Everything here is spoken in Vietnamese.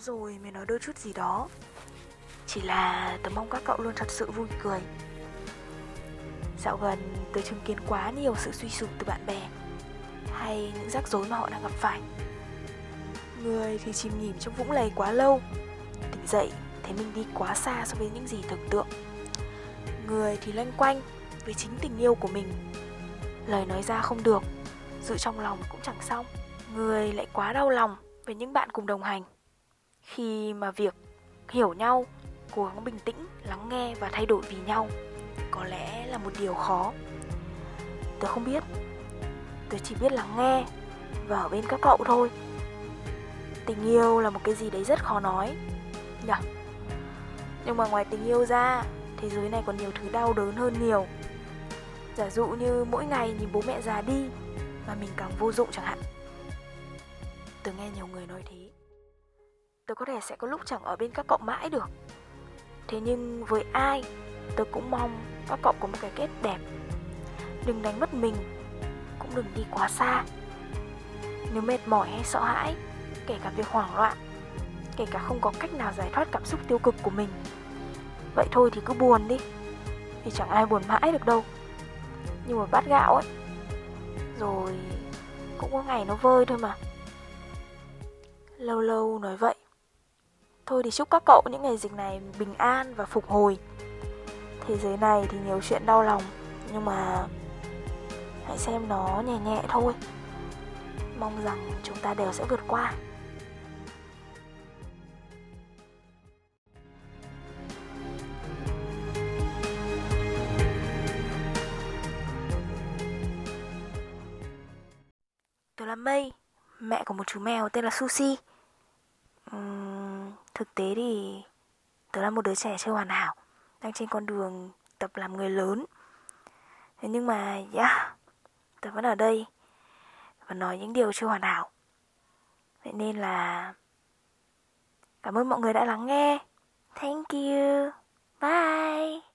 rồi mới nói đôi chút gì đó. Chỉ là tớ mong các cậu luôn thật sự vui cười. Dạo gần, tớ chứng kiến quá nhiều sự suy sụp từ bạn bè, Hay những rắc rối mà họ đang gặp phải. Người thì chìm nghỉm trong vũng lầy quá lâu, Tỉnh dậy, thấy mình đi quá xa so với những gì tưởng tượng. Người thì loanh quanh với chính tình yêu của mình. Lời nói ra không được, Giữ trong lòng cũng chẳng xong. Người lại quá đau lòng với những bạn cùng đồng hành. Khi mà việc hiểu nhau Cố gắng bình tĩnh, lắng nghe và thay đổi vì nhau Có lẽ là một điều khó. Tớ không biết. Tớ chỉ biết lắng nghe Và ở bên các cậu thôi. Tình yêu là một cái gì đấy rất khó nói Nhỉ? Nhưng mà ngoài tình yêu ra Thế giới này còn nhiều thứ đau đớn hơn nhiều. Giả dụ như mỗi ngày nhìn bố mẹ già đi Mà mình càng vô dụng chẳng hạn. Tớ nghe nhiều người nói thế tôi có thể sẽ có lúc chẳng ở bên các cậu mãi được. Thế nhưng với ai tôi cũng mong các cậu có một cái kết đẹp. Đừng đánh mất mình, Cũng đừng đi quá xa. Nếu mệt mỏi hay sợ hãi, Kể cả việc hoảng loạn, Kể cả không có cách nào giải thoát cảm xúc tiêu cực của mình, Vậy thôi thì cứ buồn đi Vì chẳng ai buồn mãi được đâu. Như một bát gạo ấy, Rồi cũng có ngày nó vơi thôi mà. Lâu lâu nói vậy. Thôi thì chúc các cậu những ngày dịch này bình an và phục hồi. Thế giới này thì nhiều chuyện đau lòng Nhưng mà Hãy xem nó nhẹ nhẹ thôi. Mong rằng chúng ta đều sẽ vượt qua. Tôi là Mây, mẹ của một chú mèo tên là Sushi. Uhm, thực tế thì tớ là một đứa trẻ chưa hoàn hảo, đang trên con đường tập làm người lớn. Thế nhưng mà, yeah, tớ vẫn ở đây và nói những điều chưa hoàn hảo. Vậy nên là cảm ơn mọi người đã lắng nghe. Thank you. Bye.